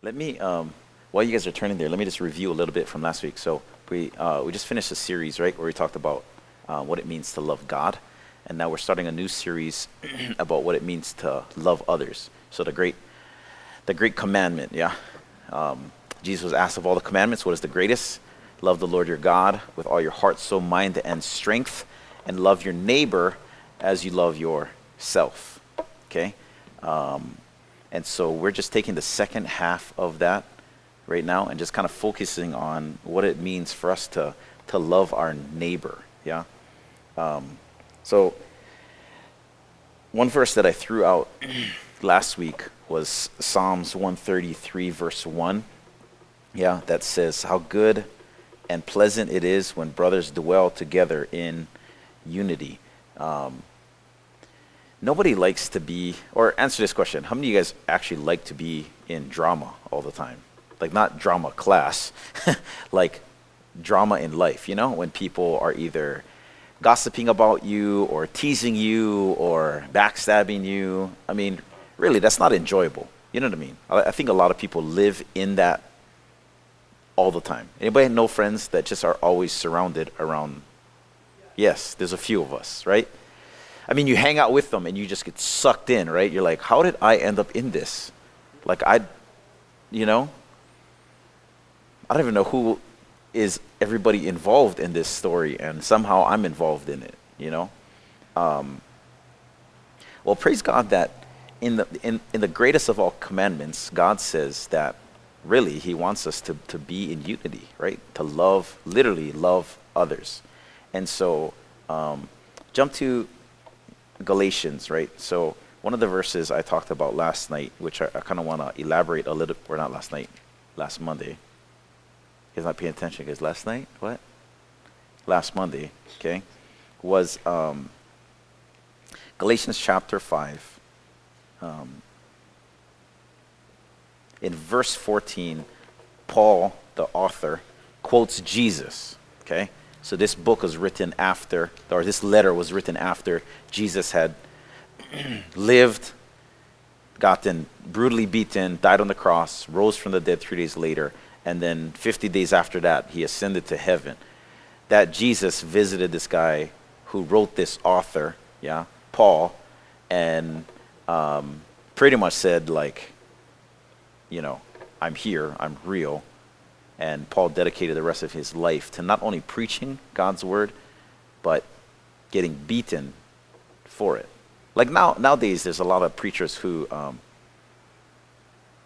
Let me, um, while you guys are turning there, let me just review a little bit from last week. So we uh, we just finished a series, right, where we talked about uh, what it means to love God, and now we're starting a new series about what it means to love others. So the great, the great commandment, yeah. Um, Jesus was asked of all the commandments, what is the greatest? Love the Lord your God with all your heart, soul, mind, and strength, and love your neighbor as you love yourself. Okay. Um, and so we're just taking the second half of that right now and just kind of focusing on what it means for us to, to love our neighbor. Yeah. Um, so one verse that I threw out last week was Psalms 133, verse 1. Yeah, that says, How good and pleasant it is when brothers dwell together in unity. Um, nobody likes to be, or answer this question how many of you guys actually like to be in drama all the time? Like, not drama class, like drama in life, you know, when people are either gossiping about you or teasing you or backstabbing you. I mean, really, that's not enjoyable. You know what I mean? I, I think a lot of people live in that all the time. Anybody know friends that just are always surrounded around? Yes, there's a few of us, right? I mean, you hang out with them and you just get sucked in, right? You're like, how did I end up in this? Like, I, you know, I don't even know who is everybody involved in this story, and somehow I'm involved in it, you know? Um, well, praise God that in the, in, in the greatest of all commandments, God says that really He wants us to, to be in unity, right? To love, literally love others. And so, um, jump to Galatians, right? So one of the verses I talked about last night, which I, I kind of want to elaborate a little, or not last night, last Monday. Guys not paying attention, because last night, what? Last Monday, okay, was um, Galatians chapter 5. Um, in verse 14, Paul, the author, quotes Jesus, okay? So this book was written after, or this letter was written after Jesus had lived, gotten brutally beaten, died on the cross, rose from the dead three days later, and then 50 days after that, he ascended to heaven. That Jesus visited this guy who wrote this author, yeah, Paul, and um, pretty much said, like, you know, I'm here, I'm real, and Paul dedicated the rest of his life to not only preaching God's word, but getting beaten for it. Like now, nowadays, there's a lot of preachers who um,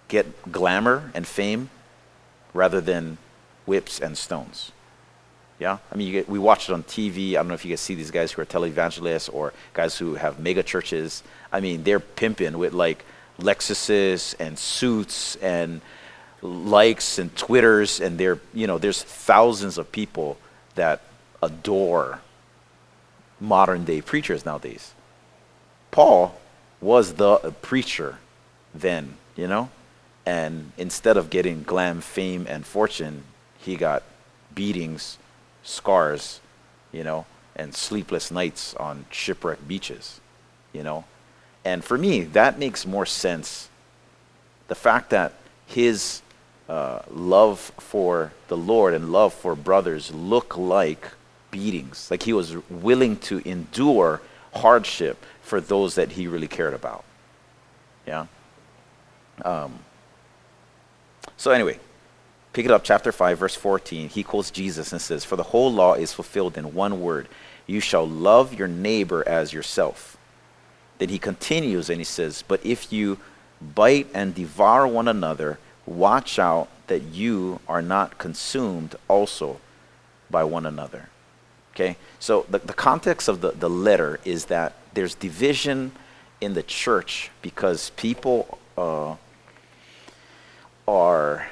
get glamour and fame rather than whips and stones. Yeah, I mean, get, we watch it on TV. I don't know if you guys see these guys who are televangelists or guys who have mega churches. I mean, they're pimping with like Lexuses and suits and likes and twitters and there you know there's thousands of people that adore modern day preachers nowadays. Paul was the preacher then you know? And instead of getting glam fame and fortune he got beatings scars you know and sleepless nights on shipwreck beaches you know? And for me that makes more sense. The fact that his uh, love for the Lord and love for brothers look like beatings. Like he was willing to endure hardship for those that he really cared about. Yeah? Um, so, anyway, pick it up, chapter 5, verse 14. He quotes Jesus and says, For the whole law is fulfilled in one word you shall love your neighbor as yourself. Then he continues and he says, But if you bite and devour one another, watch out that you are not consumed also by one another. Okay? So the, the context of the, the letter is that there's division in the church because people uh, are,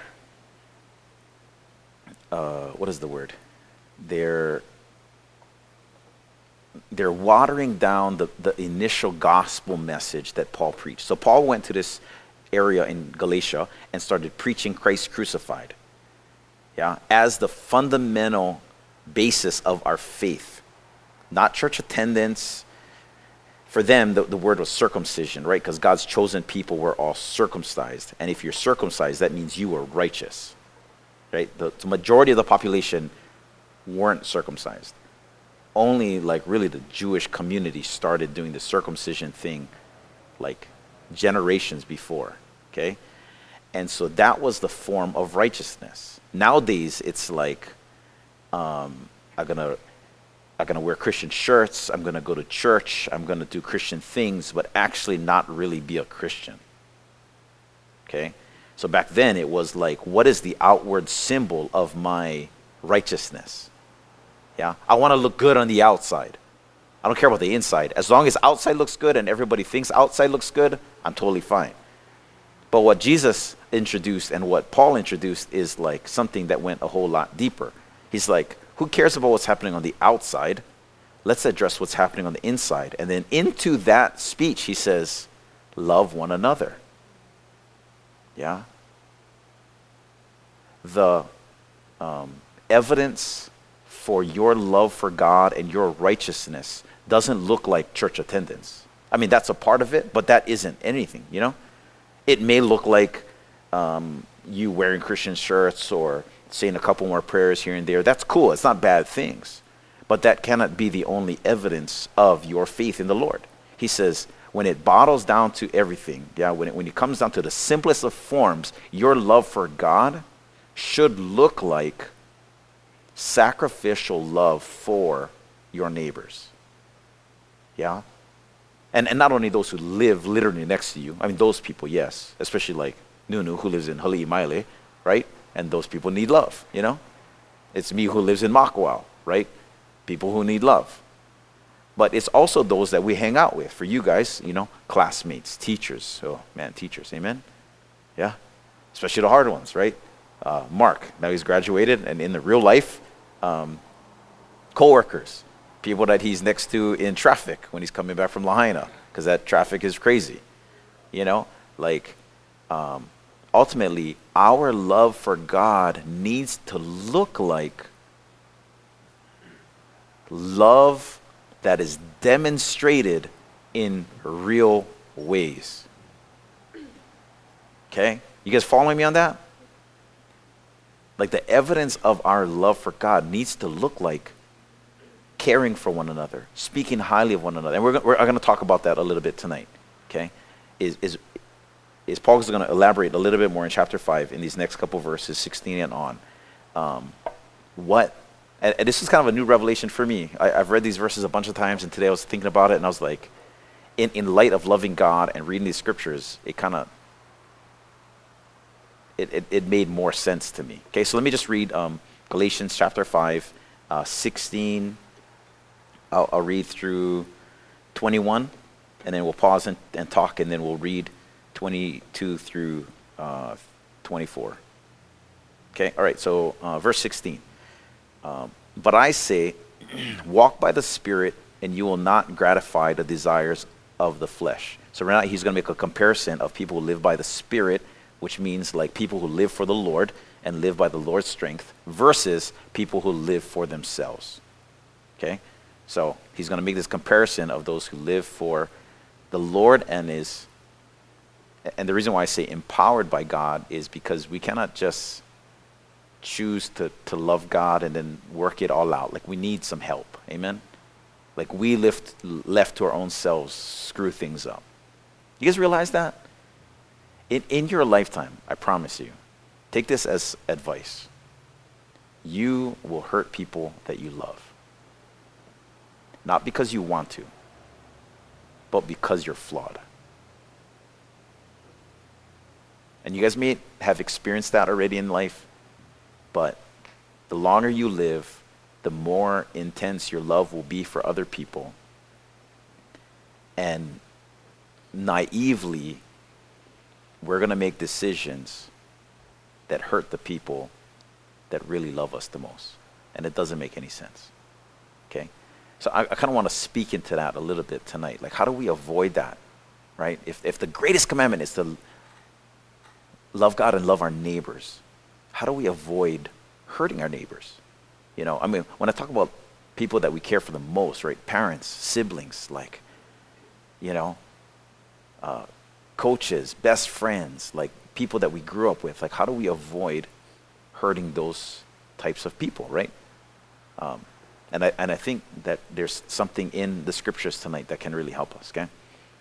uh, what is the word? They're they're watering down the, the initial gospel message that Paul preached. So Paul went to this area in Galatia and started preaching Christ crucified. Yeah, as the fundamental basis of our faith. Not church attendance, for them, the, the word was circumcision, right? Because God's chosen people were all circumcised. And if you're circumcised, that means you are righteous, right? The, the majority of the population weren't circumcised. Only, like, really the Jewish community started doing the circumcision thing, like, generations before, okay? And so that was the form of righteousness. Nowadays, it's like, um, I'm going to I'm going to wear Christian shirts, I'm going to go to church, I'm going to do Christian things, but actually not really be a Christian. Okay? So back then it was like, what is the outward symbol of my righteousness? Yeah? I want to look good on the outside. I don't care about the inside. As long as outside looks good and everybody thinks outside looks good, I'm totally fine. But what Jesus introduced and what Paul introduced is like something that went a whole lot deeper. He's like, who cares about what's happening on the outside? Let's address what's happening on the inside. And then into that speech, he says, Love one another. Yeah? The um, evidence for your love for God and your righteousness doesn't look like church attendance. I mean, that's a part of it, but that isn't anything, you know? It may look like um, you wearing Christian shirts or saying a couple more prayers here and there. That's cool. It's not bad things. But that cannot be the only evidence of your faith in the Lord. He says, when it bottles down to everything, yeah, when it, when it comes down to the simplest of forms, your love for God should look like sacrificial love for your neighbors. Yeah? And, and not only those who live literally next to you, I mean, those people, yes, especially like Nunu, who lives in Hali'imaile, right? and those people need love, you know? It's me who lives in Makawao, right? People who need love. But it's also those that we hang out with. For you guys, you know, classmates, teachers. Oh, man, teachers, amen? Yeah? Especially the hard ones, right? Uh, Mark, now he's graduated, and in the real life, um, coworkers, people that he's next to in traffic when he's coming back from Lahaina, because that traffic is crazy. You know, like, um, ultimately, our love for God needs to look like love that is demonstrated in real ways. Okay? You guys following me on that? Like the evidence of our love for God needs to look like caring for one another, speaking highly of one another. And we're, we're going to talk about that a little bit tonight. Okay? Is, is is Paul is going to elaborate a little bit more in chapter 5 in these next couple verses, 16 and on. Um, what, and, and, this is kind of a new revelation for me. I, have read these verses a bunch of times, and today I was thinking about it, and I was like, in, in light of loving God and reading these scriptures, it kind of, it, it, it, made more sense to me. Okay, so let me just read um, Galatians chapter 5, uh, 16. I'll, I'll read through 21, and then we'll pause and, and talk, and then we'll read 22 through uh, 24. Okay, all right, so uh, verse 16. Um, but I say, walk by the Spirit, and you will not gratify the desires of the flesh. So right now he's going to make a comparison of people who live by the Spirit, which means like people who live for the Lord and live by the Lord's strength, versus people who live for themselves. Okay? So he's going to make this comparison of those who live for the Lord and is and the reason why I say empowered by God is because we cannot just choose to, to love God and then work it all out. Like we need some help. Amen? Like we lift, left to our own selves, screw things up. You guys realize that? In, in your lifetime, I promise you, take this as advice. You will hurt people that you love. Not because you want to, but because you're flawed. And you guys may have experienced that already in life, but the longer you live, the more intense your love will be for other people. And naively, we're going to make decisions that hurt the people that really love us the most. And it doesn't make any sense. So I, I kind of want to speak into that a little bit tonight. Like, how do we avoid that? Right? If, if the greatest commandment is to love God and love our neighbors, how do we avoid hurting our neighbors? You know, I mean, when I talk about people that we care for the most, right? Parents, siblings, like, you know, uh, coaches, best friends, like people that we grew up with. Like, how do we avoid hurting those types of people, right? Um, and I, and I think that there's something in the scriptures tonight that can really help us, okay?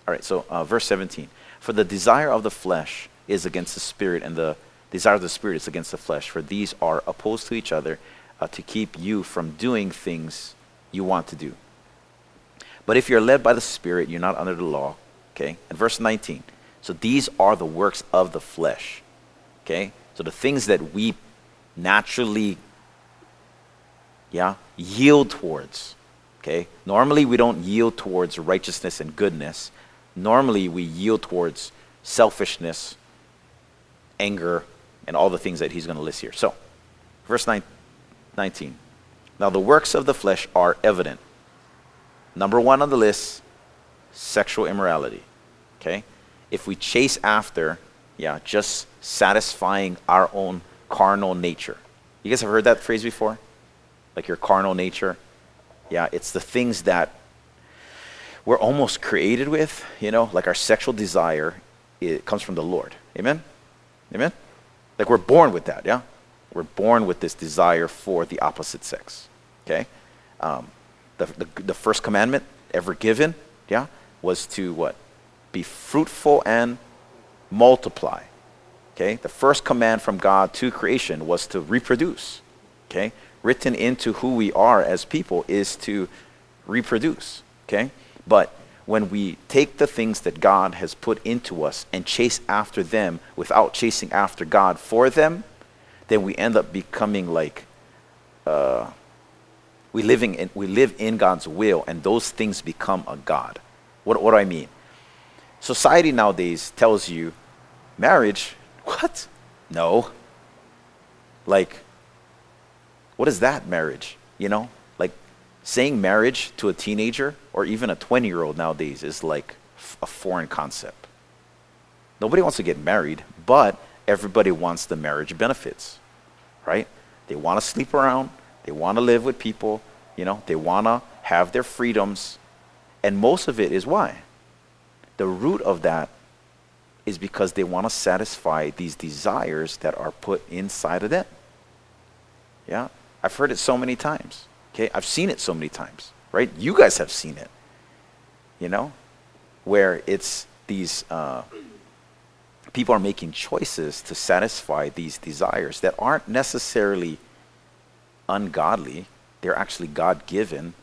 All right, so uh, verse 17. For the desire of the flesh is against the spirit, and the desire of the spirit is against the flesh, for these are opposed to each other uh, to keep you from doing things you want to do. But if you're led by the spirit, you're not under the law, okay? And verse 19. So these are the works of the flesh, okay? So the things that we naturally yeah, yield towards. Okay? Normally we don't yield towards righteousness and goodness. Normally we yield towards selfishness, anger, and all the things that he's going to list here. So, verse 9, 19. Now the works of the flesh are evident. Number one on the list, sexual immorality. Okay? If we chase after, yeah, just satisfying our own carnal nature. You guys have heard that phrase before? Like your carnal nature. Yeah, it's the things that we're almost created with, you know, like our sexual desire, it comes from the Lord. Amen? Amen? Like we're born with that, yeah? We're born with this desire for the opposite sex, okay? Um, the, the, the first commandment ever given, yeah, was to what? Be fruitful and multiply. Okay? The first command from God to creation was to reproduce. Okay? Written into who we are as people is to reproduce. Okay? But when we take the things that God has put into us and chase after them without chasing after God for them, then we end up becoming like uh, we living in, we live in God's will, and those things become a God. What, what do I mean? Society nowadays tells you marriage. What? No. Like what is that marriage? You know, like saying marriage to a teenager or even a 20 year old nowadays is like a foreign concept. Nobody wants to get married, but everybody wants the marriage benefits, right? They want to sleep around, they want to live with people, you know, they want to have their freedoms. And most of it is why? The root of that is because they want to satisfy these desires that are put inside of them. Yeah? I've heard it so many times. Okay, I've seen it so many times, right? You guys have seen it. You know, where it's these uh, people are making choices to satisfy these desires that aren't necessarily ungodly. They're actually God given.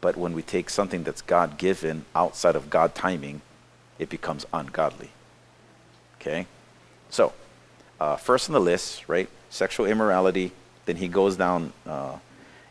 But when we take something that's God given outside of God timing, it becomes ungodly. Okay? So, uh, first on the list, right? Sexual immorality, then he goes down uh,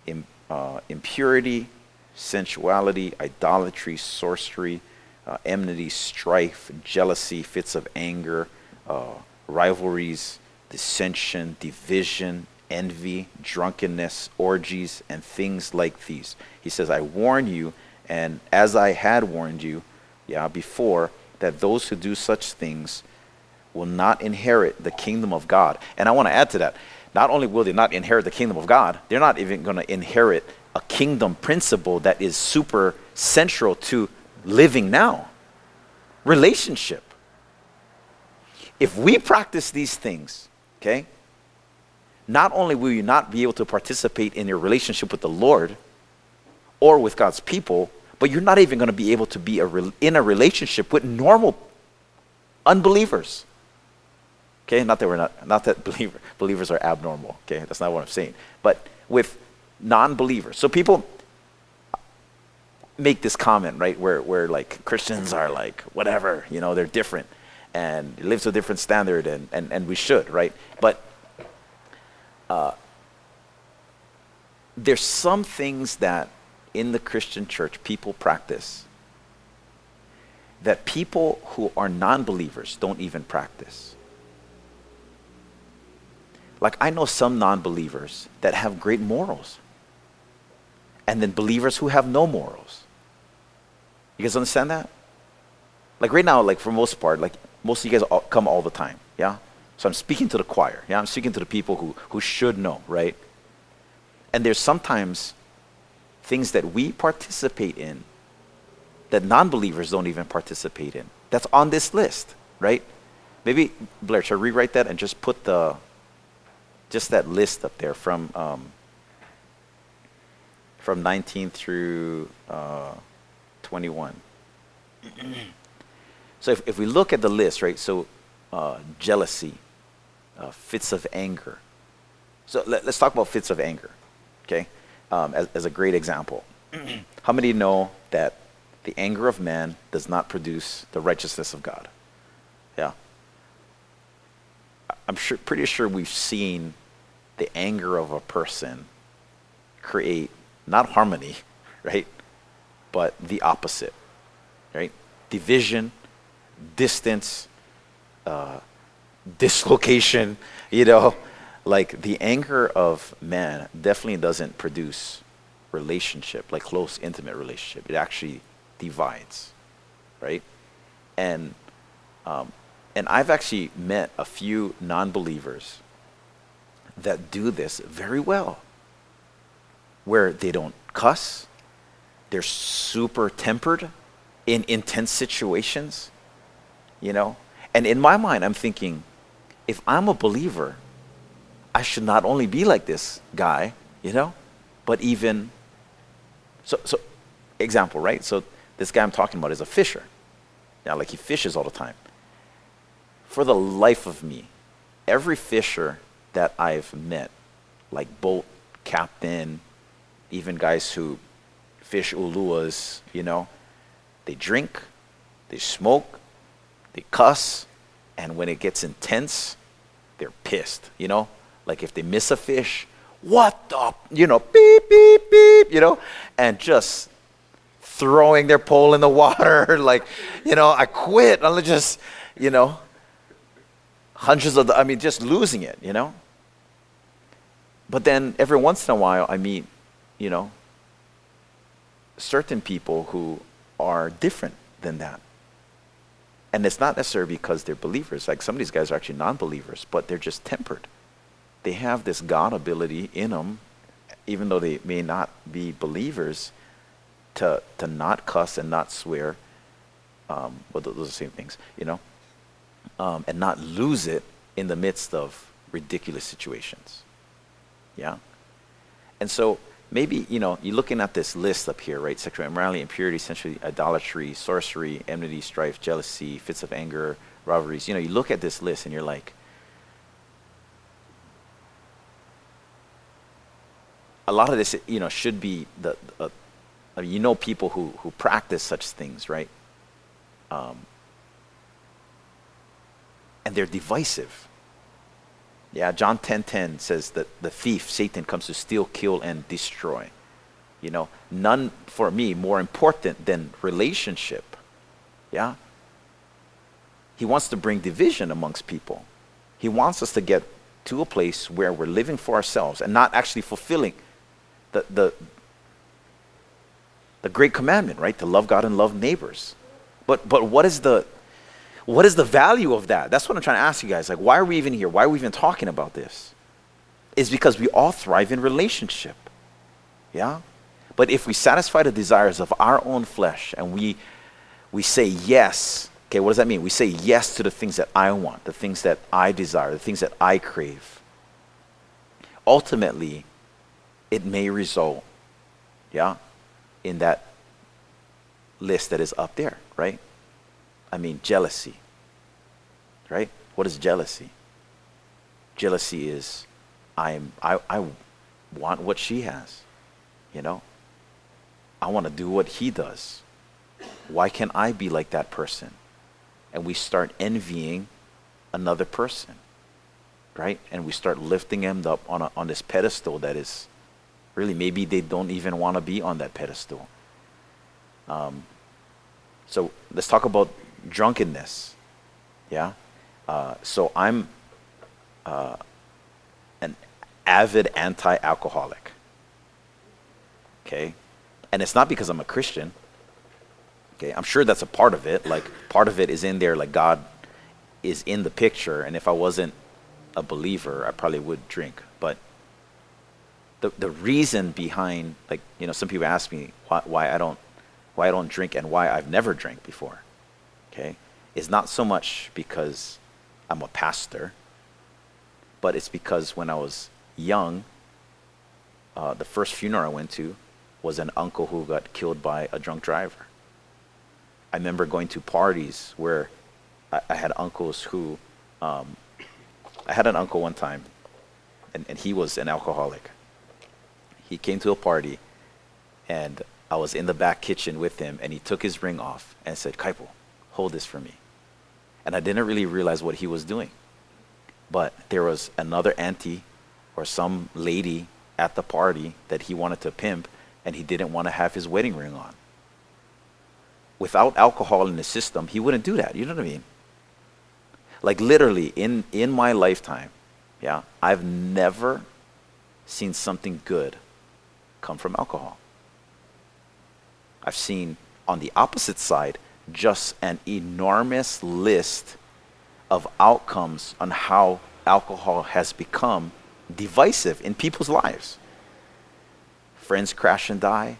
in, uh, impurity, sensuality, idolatry, sorcery, uh, enmity, strife, jealousy, fits of anger, uh, rivalries, dissension, division, envy, drunkenness, orgies, and things like these. He says, I warn you, and as I had warned you, yeah, before, that those who do such things will not inherit the kingdom of God. And I want to add to that not only will they not inherit the kingdom of God, they're not even going to inherit a kingdom principle that is super central to living now relationship. If we practice these things, okay, not only will you not be able to participate in your relationship with the Lord or with God's people, but you're not even going to be able to be a re- in a relationship with normal unbelievers. Okay, not that we're not, not that believer, believers are abnormal. Okay, that's not what I'm saying. But with non-believers, so people make this comment, right, where where like Christians are like whatever, you know, they're different and live to a different standard, and and and we should, right? But uh, there's some things that in the Christian church people practice that people who are non-believers don't even practice. Like, I know some non believers that have great morals, and then believers who have no morals. You guys understand that? Like, right now, like, for most part, like, most of you guys all, come all the time, yeah? So I'm speaking to the choir, yeah? I'm speaking to the people who, who should know, right? And there's sometimes things that we participate in that non-believers don't even participate in. That's on this list, right? Maybe Blair, should I rewrite that and just put the just that list up there from um, from 19 through uh, 21. so if, if we look at the list, right? So uh, jealousy, uh, fits of anger. So let, us talk about fits of anger, okay? Um, as, as a great example. How many know that the anger of man does not produce the righteousness of God? Yeah. I'm sure, pretty sure we've seen the anger of a person create not harmony, right? But the opposite, right? Division, distance, uh, dislocation, you know, like the anger of man definitely doesn't produce relationship, like close, intimate relationship. It actually divides, right? And um, and I've actually met a few non-believers that do this very well, where they don't cuss, they're super tempered in intense situations, you know. And in my mind, I'm thinking, if I'm a believer, I should not only be like this guy, you know, but even so. So, example, right? So this guy I'm talking about is a fisher. Now, like he fishes all the time. For the life of me, every fisher that I've met, like boat captain, even guys who fish uluas, you know, they drink, they smoke, they cuss, and when it gets intense, they're pissed, you know? Like if they miss a fish, what the, you know, beep, beep, beep, you know? And just throwing their pole in the water, like, you know, I quit. I'm just, you know, hundreds of, I mean, just losing it, you know? But then every once in a while, I meet, you know, certain people who are different than that. And it's not necessarily because they're believers. Like some of these guys are actually non believers, but they're just tempered. They have this God ability in them, even though they may not be believers, to, to not cuss and not swear. Um, well, those are the same things, you know, um, and not lose it in the midst of ridiculous situations. Yeah? And so maybe, you know, you're looking at this list up here, right? Sexual immorality, impurity, sensuality, idolatry, sorcery, enmity, strife, jealousy, fits of anger, rivalries. You know, you look at this list and you're like, a lot of this, you know, should be the, uh, you know, people who, who practice such things, right? Um, and they're divisive. Yeah, John 10:10 10, 10 says that the thief Satan comes to steal, kill and destroy. You know, none for me more important than relationship. Yeah? He wants to bring division amongst people. He wants us to get to a place where we're living for ourselves and not actually fulfilling the the the great commandment, right? To love God and love neighbors. But but what is the what is the value of that? That's what I'm trying to ask you guys. Like, why are we even here? Why are we even talking about this? Is because we all thrive in relationship. Yeah? But if we satisfy the desires of our own flesh and we we say yes, okay, what does that mean? We say yes to the things that I want, the things that I desire, the things that I crave. Ultimately, it may result, yeah, in that list that is up there, right? I mean, jealousy. Right? What is jealousy? Jealousy is I am I, I want what she has. You know? I want to do what he does. Why can't I be like that person? And we start envying another person. Right? And we start lifting them up on, a, on this pedestal that is really maybe they don't even want to be on that pedestal. Um, so let's talk about drunkenness. Yeah? Uh, so I'm uh, an avid anti alcoholic. Okay? And it's not because I'm a Christian. Okay? I'm sure that's a part of it. Like, part of it is in there, like, God is in the picture. And if I wasn't a believer, I probably would drink. But the, the reason behind, like, you know, some people ask me why, why I don't why I don't drink and why I've never drank before, okay, is not so much because I'm a pastor, but it's because when I was young, uh, the first funeral I went to was an uncle who got killed by a drunk driver. I remember going to parties where I, I had uncles who, um, I had an uncle one time, and, and he was an alcoholic. He came to a party, and I was in the back kitchen with him, and he took his ring off and said, Kaipo, hold this for me. And I didn't really realize what he was doing. But there was another auntie or some lady at the party that he wanted to pimp, and he didn't want to have his wedding ring on. Without alcohol in the system, he wouldn't do that. You know what I mean? Like literally in, in my lifetime, yeah, I've never seen something good come from alcohol. I've seen on the opposite side just an enormous list of outcomes on how alcohol has become divisive in people's lives. Friends crash and die,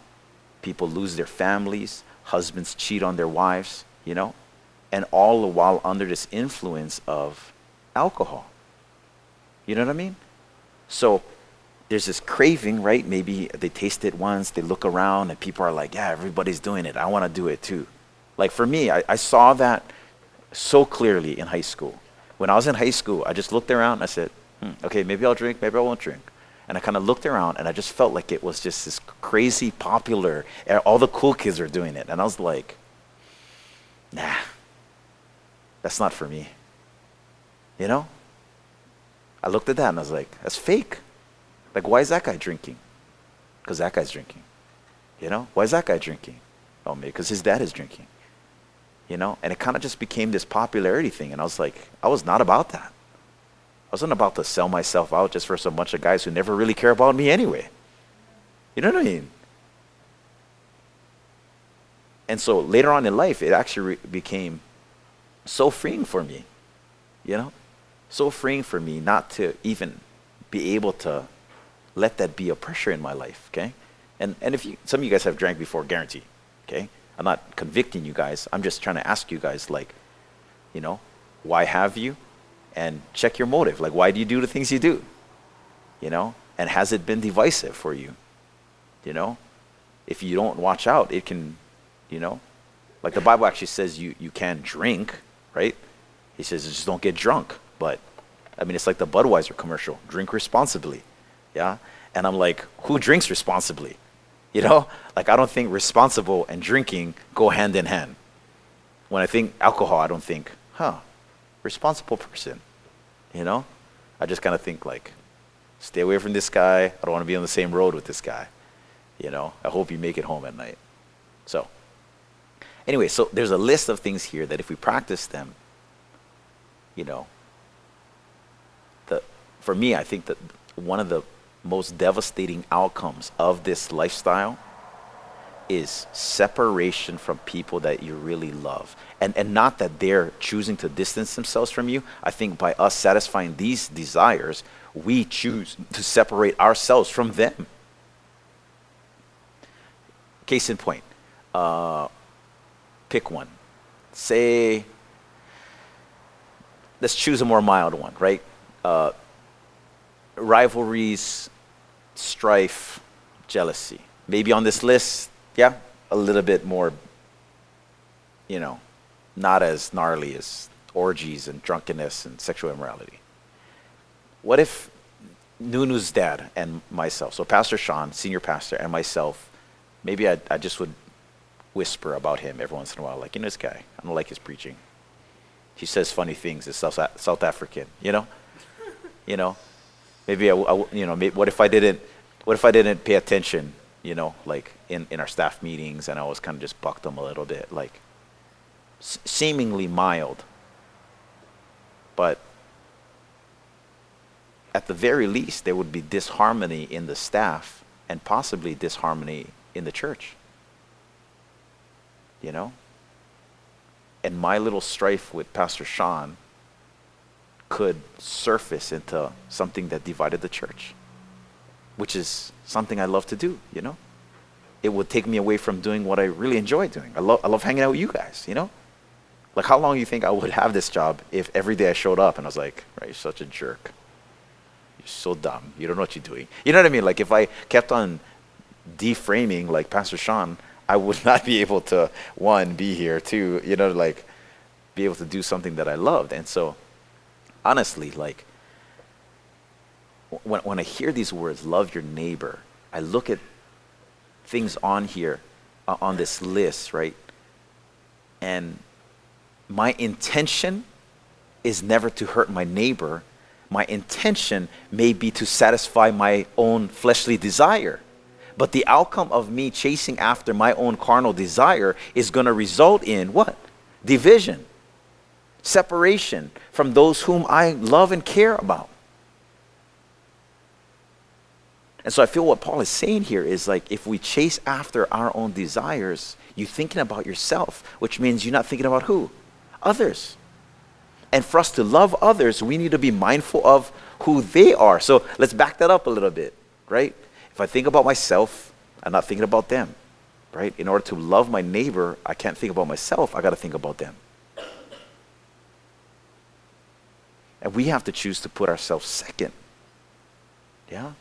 people lose their families, husbands cheat on their wives, you know, and all the while under this influence of alcohol. You know what I mean? So there's this craving, right? Maybe they taste it once, they look around, and people are like, yeah, everybody's doing it. I want to do it too. Like for me, I, I saw that so clearly in high school. When I was in high school, I just looked around and I said, hmm, okay, maybe I'll drink, maybe I won't drink. And I kind of looked around and I just felt like it was just this crazy popular, all the cool kids are doing it. And I was like, nah, that's not for me. You know? I looked at that and I was like, that's fake. Like, why is that guy drinking? Because that guy's drinking. You know? Why is that guy drinking? Oh, maybe because his dad is drinking. You know? And it kind of just became this popularity thing. And I was like, I was not about that. I wasn't about to sell myself out just for some bunch of guys who never really care about me anyway. You know what I mean? And so later on in life, it actually became so freeing for me, you know? So freeing for me not to even be able to let that be a pressure in my life, okay? And, and if you, some of you guys have drank before, guarantee, okay? I'm not convicting you guys. I'm just trying to ask you guys, like, you know, why have you? And check your motive. Like, why do you do the things you do? You know? And has it been divisive for you? You know? If you don't watch out, it can, you know? Like the Bible actually says you, you can drink, right? He says just don't get drunk. But, I mean, it's like the Budweiser commercial drink responsibly. Yeah? And I'm like, who drinks responsibly? You know? Like, I don't think responsible and drinking go hand in hand. When I think alcohol, I don't think, huh, responsible person. You know? I just kind of think, like, stay away from this guy. I don't want to be on the same road with this guy. You know? I hope you make it home at night. So, anyway, so there's a list of things here that if we practice them, you know, the, for me, I think that one of the most devastating outcomes of this lifestyle is separation from people that you really love. And, and not that they're choosing to distance themselves from you. I think by us satisfying these desires, we choose to separate ourselves from them. Case in point, uh, pick one. Say, let's choose a more mild one, right? Uh, rivalries, strife, jealousy. Maybe on this list, yeah, a little bit more, you know, not as gnarly as orgies and drunkenness and sexual immorality. What if Nunu's dad and myself, so Pastor Sean, senior pastor, and myself, maybe I, I just would whisper about him every once in a while, like, you know, this guy, I don't like his preaching. He says funny things. It's South, South African, you know? you know? Maybe I, I, you know, maybe, what if I didn't, what if I didn't pay attention, you know, like in, in our staff meetings and I was kind of just bucked them a little bit, like s- seemingly mild, but at the very least there would be disharmony in the staff and possibly disharmony in the church. You know? And my little strife with Pastor Sean could surface into something that divided the church, which is something I love to do, you know? it would take me away from doing what I really enjoy doing. I love, I love hanging out with you guys, you know? Like, how long do you think I would have this job if every day I showed up and I was like, right, you're such a jerk. You're so dumb. You don't know what you're doing. You know what I mean? Like, if I kept on deframing like Pastor Sean, I would not be able to, one, be here, two, you know, like, be able to do something that I loved. And so, honestly, like, when, when I hear these words, love your neighbor, I look at things on here, uh, on this list, right? And my intention is never to hurt my neighbor. My intention may be to satisfy my own fleshly desire. But the outcome of me chasing after my own carnal desire is going to result in what? Division, separation from those whom I love and care about. And so I feel what Paul is saying here is like if we chase after our own desires, you're thinking about yourself, which means you're not thinking about who? Others. And for us to love others, we need to be mindful of who they are. So let's back that up a little bit, right? If I think about myself, I'm not thinking about them, right? In order to love my neighbor, I can't think about myself, I got to think about them. And we have to choose to put ourselves second. Yeah?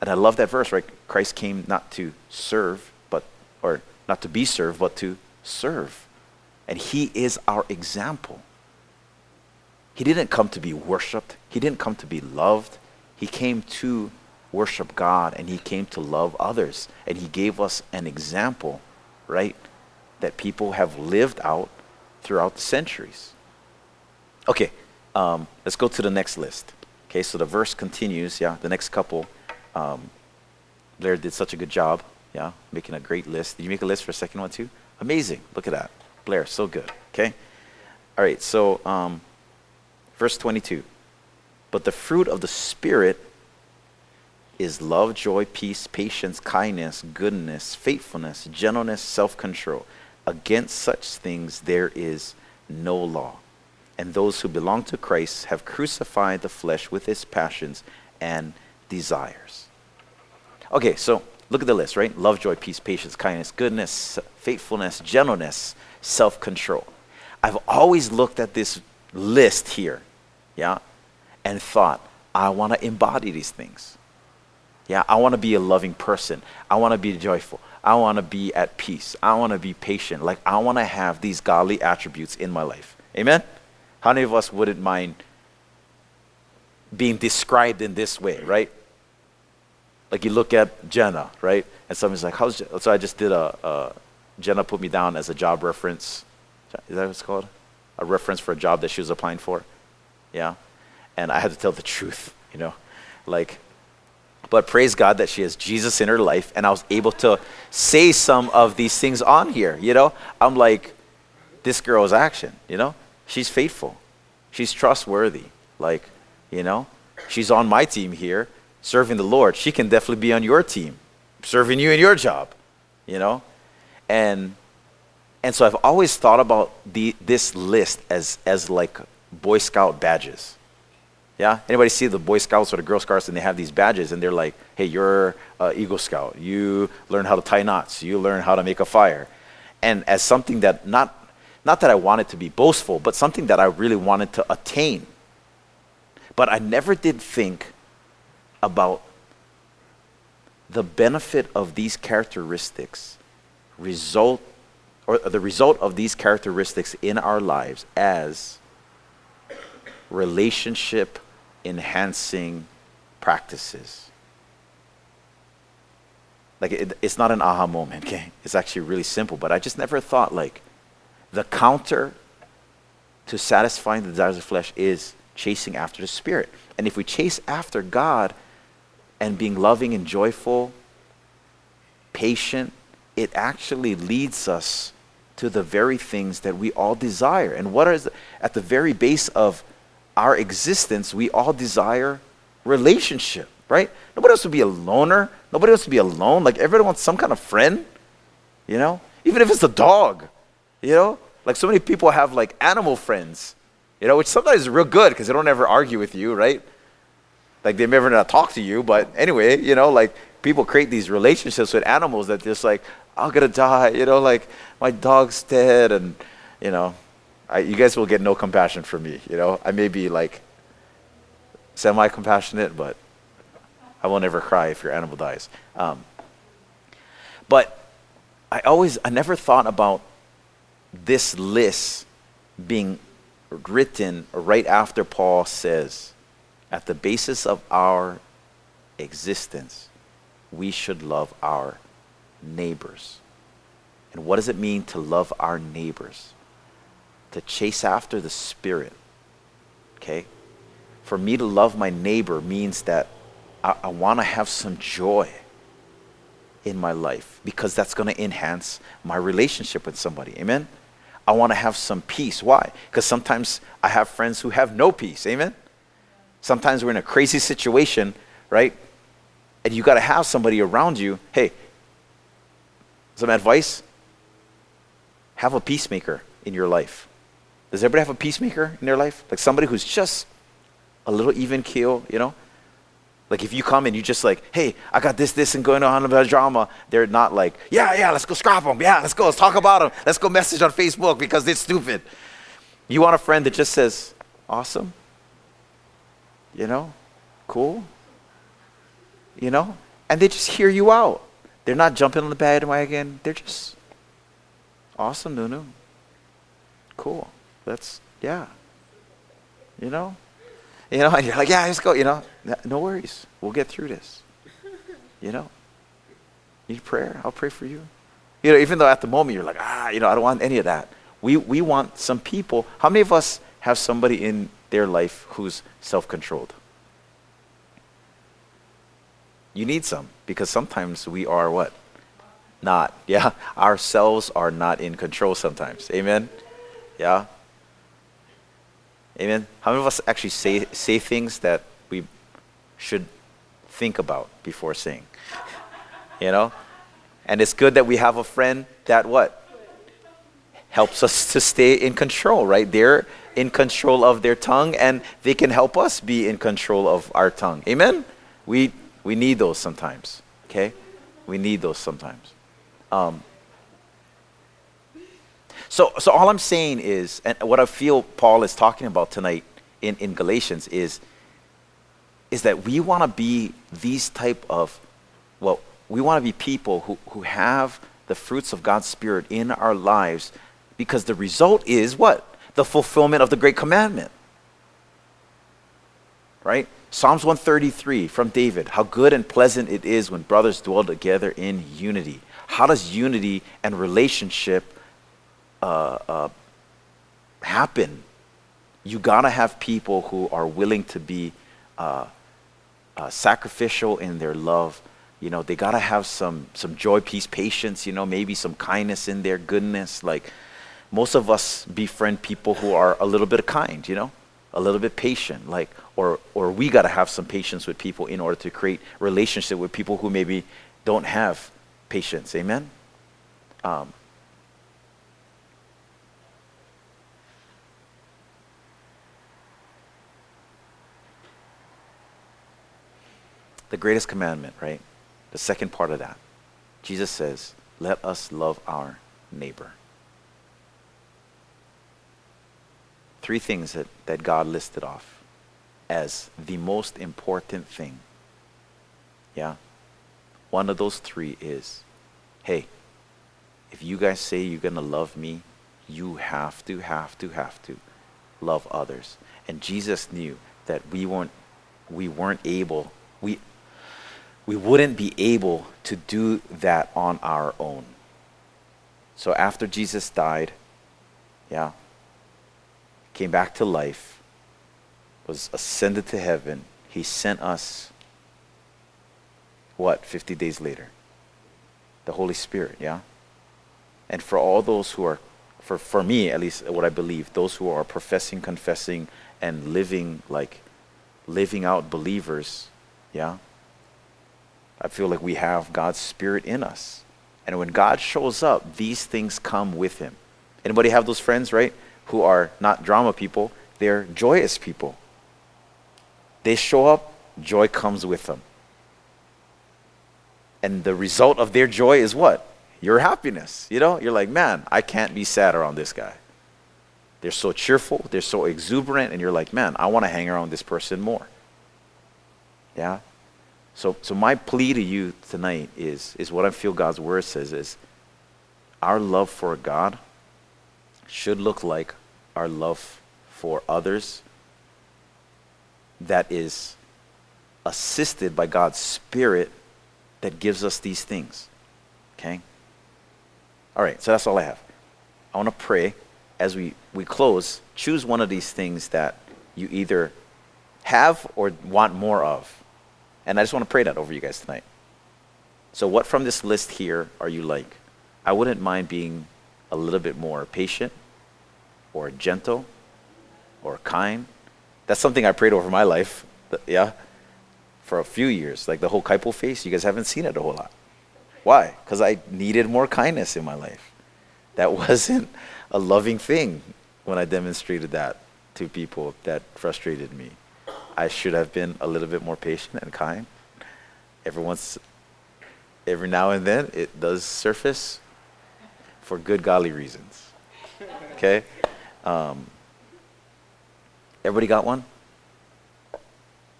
And I love that verse, right? Christ came not to serve, but, or not to be served, but to serve. And he is our example. He didn't come to be worshiped, he didn't come to be loved. He came to worship God and he came to love others. And he gave us an example, right? That people have lived out throughout the centuries. Okay, um, let's go to the next list. Okay, so the verse continues, yeah, the next couple. Um, Blair did such a good job, yeah, making a great list. Did you make a list for a second one too? Amazing. Look at that. Blair, so good. Okay? All right, so um, verse 22. But the fruit of the Spirit is love, joy, peace, patience, kindness, goodness, faithfulness, gentleness, self control. Against such things there is no law. And those who belong to Christ have crucified the flesh with its passions and desires. Okay, so look at the list, right? Love, joy, peace, patience, kindness, goodness, faithfulness, gentleness, self control. I've always looked at this list here, yeah, and thought, I want to embody these things. Yeah, I want to be a loving person. I want to be joyful. I want to be at peace. I want to be patient. Like, I want to have these godly attributes in my life. Amen? How many of us wouldn't mind being described in this way, right? like you look at Jenna, right? And somebody's like, how's, Je-? so I just did a, a, Jenna put me down as a job reference. Is that what it's called? A reference for a job that she was applying for. Yeah. And I had to tell the truth, you know, like, but praise God that she has Jesus in her life, and I was able to say some of these things on here, you know? I'm like, this girl is action, you know? She's faithful. She's trustworthy. Like, you know? She's on my team here serving the Lord, she can definitely be on your team, serving you in your job, you know? And and so I've always thought about the this list as as like Boy Scout badges. Yeah? Anybody see the Boy Scouts or the Girl Scouts and they have these badges and they're like, hey, you're Eagle Scout. You learn how to tie knots. You learn how to make a fire. And as something that not not that I wanted to be boastful, but something that I really wanted to attain. But I never did think about the benefit of these characteristics result or the result of these characteristics in our lives as relationship enhancing practices. Like it, it's not an aha moment, okay? It's actually really simple, but I just never thought like the counter to satisfying the desires of the flesh is chasing after the spirit. And if we chase after God, and being loving and joyful, patient, it actually leads us to the very things that we all desire. And what is at the very base of our existence, we all desire relationship, right? Nobody wants to be a loner. Nobody wants to be alone. Like everybody wants some kind of friend, you know? Even if it's a dog, you know? Like so many people have like animal friends, you know, which sometimes is real good because they don't ever argue with you, right? Like they never not talk to you, but anyway, you know, like people create these relationships with animals that just like, I'm gonna die, you know, like my dog's dead, and you know, I, you guys will get no compassion from me. You know, I may be like semi-compassionate, but I will never cry if your animal dies. Um, but I always, I never thought about this list being written right after Paul says, at the basis of our existence, we should love our neighbors. And what does it mean to love our neighbors? To chase after the Spirit. Okay? For me to love my neighbor means that I, I want to have some joy in my life because that's going to enhance my relationship with somebody. Amen? I want to have some peace. Why? Because sometimes I have friends who have no peace. Amen? Sometimes we're in a crazy situation, right? And you got to have somebody around you. Hey, some advice? Have a peacemaker in your life. Does everybody have a peacemaker in their life? Like somebody who's just a little even keel, you know? Like if you come and you just like, hey, I got this, this, and going on about drama, they're not like, yeah, yeah, let's go scrap them. Yeah, let's go, let's talk about them. Let's go message on Facebook because they're stupid. You want a friend that just says, awesome, you know, cool, you know, and they just hear you out. They're not jumping on the bandwagon. They're just awesome, Nunu. Cool. That's yeah. You know, you know, and you're like, yeah, let's go. You know, no worries. We'll get through this. You know, need prayer? I'll pray for you. You know, even though at the moment you're like, ah, you know, I don't want any of that. We we want some people. How many of us have somebody in their life who's self-controlled? You need some because sometimes we are what? Not. Yeah, ourselves are not in control sometimes. Amen. Yeah. Amen. How many of us actually say, say things that we should think about before saying? You know? And it's good that we have a friend that what? Helps us to stay in control, right? They're in control of their tongue and they can help us be in control of our tongue. Amen? We, we need those sometimes, okay? We need those sometimes. Um, so, so all I'm saying is, and what I feel Paul is talking about tonight in, in Galatians is, is that we want to be these type of, well, we want to be people who, who have the fruits of God's Spirit in our lives because the result is what? The fulfillment of the great commandment. Right? Psalms 133 from David. How good and pleasant it is when brothers dwell together in unity. How does unity and relationship uh, uh, happen, you gotta have people who are willing to be uh, uh, sacrificial in their love. You know, they gotta have some some joy, peace, patience. You know, maybe some kindness in their goodness. Like most of us befriend people who are a little bit kind. You know, a little bit patient. Like or or we gotta have some patience with people in order to create relationship with people who maybe don't have patience. Amen. Um, the greatest commandment, right? The second part of that. Jesus says, let us love our neighbor. Three things that, that God listed off as the most important thing. Yeah? One of those three is hey, if you guys say you're going to love me, you have to, have to, have to love others. And Jesus knew that we weren't, we weren't able, we we wouldn't be able to do that on our own. So after Jesus died, yeah, came back to life, was ascended to heaven, he sent us what 50 days later? The Holy Spirit, yeah? And for all those who are for for me at least what I believe, those who are professing, confessing and living like living out believers, yeah? I feel like we have God's Spirit in us. And when God shows up, these things come with him. Anybody have those friends, right? Who are not drama people, they're joyous people. They show up, joy comes with them. And the result of their joy is what? Your happiness. You know, you're like, man, I can't be sad around this guy. They're so cheerful, they're so exuberant, and you're like, man, I want to hang around this person more. Yeah? So, so my plea to you tonight is, is what I feel God's word says is our love for God should look like our love for others that is assisted by God's Spirit that gives us these things. Okay? All right, so that's all I have. I want to pray as we, we close. Choose one of these things that you either have or want more of. And I just want to pray that over you guys tonight. So, what from this list here are you like? I wouldn't mind being a little bit more patient or gentle or kind. That's something I prayed over my life. Yeah? For a few years. Like the whole Kaipo face, you guys haven't seen it a whole lot. Why? Because I needed more kindness in my life. That wasn't a loving thing when I demonstrated that to people that frustrated me. I should have been a little bit more patient and kind. Every once, every now and then, it does surface for good, godly reasons. Okay? Um, everybody got one?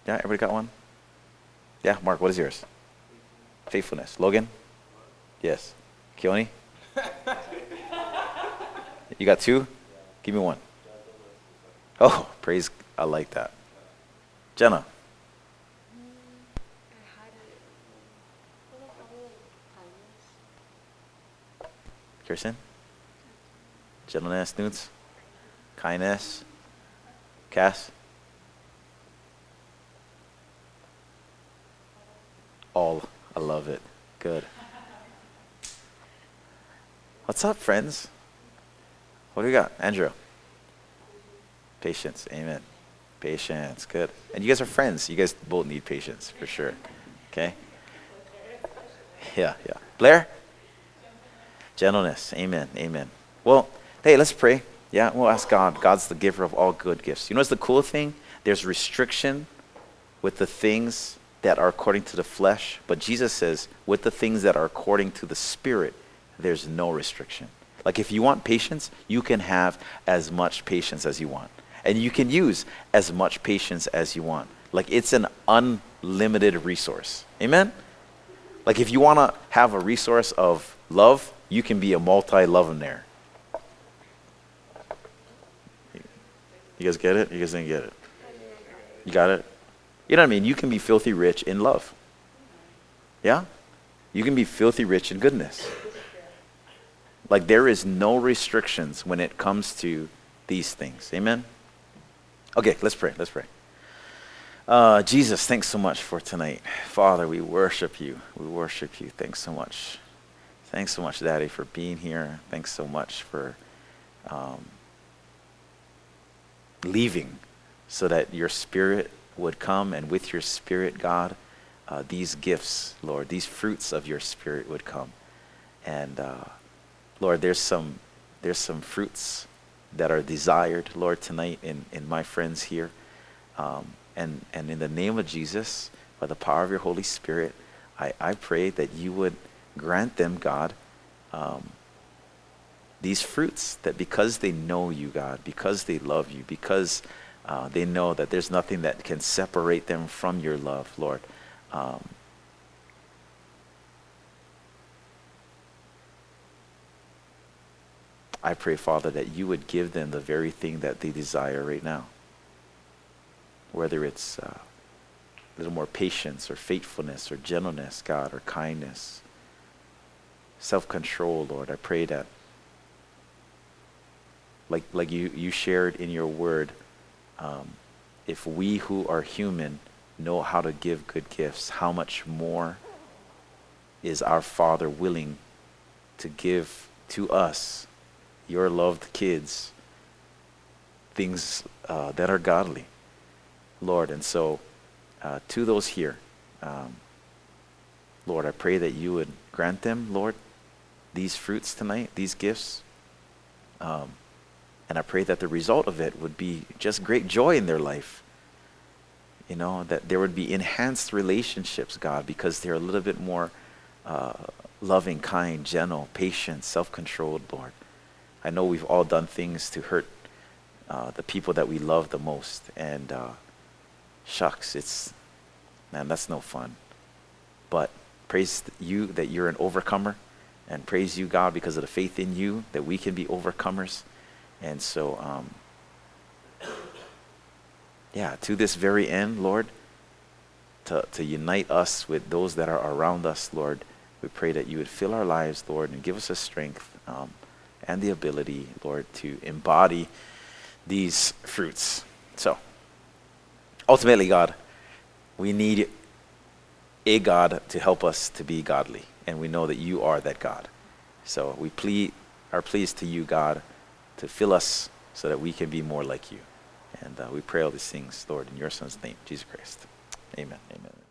Yeah, everybody got one? Yeah, Mark, what is yours? Faithfulness. Logan? Yes. Keone? you got two? Give me one. Oh, praise. I like that. Jenna. Kirsten? Gentleness, Newts? Kindness? Cass? All. I love it. Good. What's up, friends? What do we got? Andrew. Patience. Amen. Patience. Good. And you guys are friends. You guys both need patience for sure. Okay? Yeah, yeah. Blair? Gentleness. Amen. Amen. Well, hey, let's pray. Yeah, we'll ask God. God's the giver of all good gifts. You know what's the cool thing? There's restriction with the things that are according to the flesh, but Jesus says, with the things that are according to the spirit, there's no restriction. Like if you want patience, you can have as much patience as you want. And you can use as much patience as you want. Like it's an unlimited resource. Amen? Like if you want to have a resource of love, you can be a multi-lovenaire. You guys get it? You guys didn't get it? You got it? You know what I mean? You can be filthy rich in love. Yeah? You can be filthy rich in goodness. Like there is no restrictions when it comes to these things. Amen? Okay, let's pray. Let's pray. Uh, Jesus, thanks so much for tonight. Father, we worship you. We worship you. Thanks so much. Thanks so much, Daddy, for being here. Thanks so much for um, leaving so that your spirit would come, and with your spirit, God, uh, these gifts, Lord, these fruits of your spirit would come. And uh, Lord, there's some there's some fruits that are desired, Lord, tonight in, in my friends here. Um, and, and in the name of Jesus, by the power of your Holy Spirit, I, I pray that you would grant them, God, um, these fruits, that because they know you, God, because they love you, because uh, they know that there's nothing that can separate them from your love, Lord. Um, I pray, Father, that you would give them the very thing that they desire right now. Whether it's uh, a little more patience or faithfulness or gentleness, God, or kindness, self control, Lord. I pray that, like, like you, you shared in your word, um, if we who are human know how to give good gifts, how much more is our Father willing to give to us your loved kids things uh, that are godly, Lord. And so, uh, to those here, um, Lord, I pray that you would grant them, Lord, these fruits tonight, these gifts. Um, and I pray that the result of it would be just great joy in their life. You know, that there would be enhanced relationships, God, because they're a little bit more uh, loving, kind, gentle, patient, self controlled, Lord. I know we've all done things to hurt uh, the people that we love the most. And uh, shucks, it's, man, that's no fun. But praise you that you're an overcomer. And praise you, God, because of the faith in you that we can be overcomers. And so, um, yeah, to this very end, Lord, to, to unite us with those that are around us, Lord, we pray that you would fill our lives, Lord, and give us the strength um, and the ability, Lord, to embody these fruits. So, ultimately, God, we need a God to help us to be godly, and we know that you are that God. So we plead, are pleased to you, God, to fill us so that we can be more like you. And uh, we pray all these things, Lord, in your Son's name, Jesus Christ. Amen. Amen.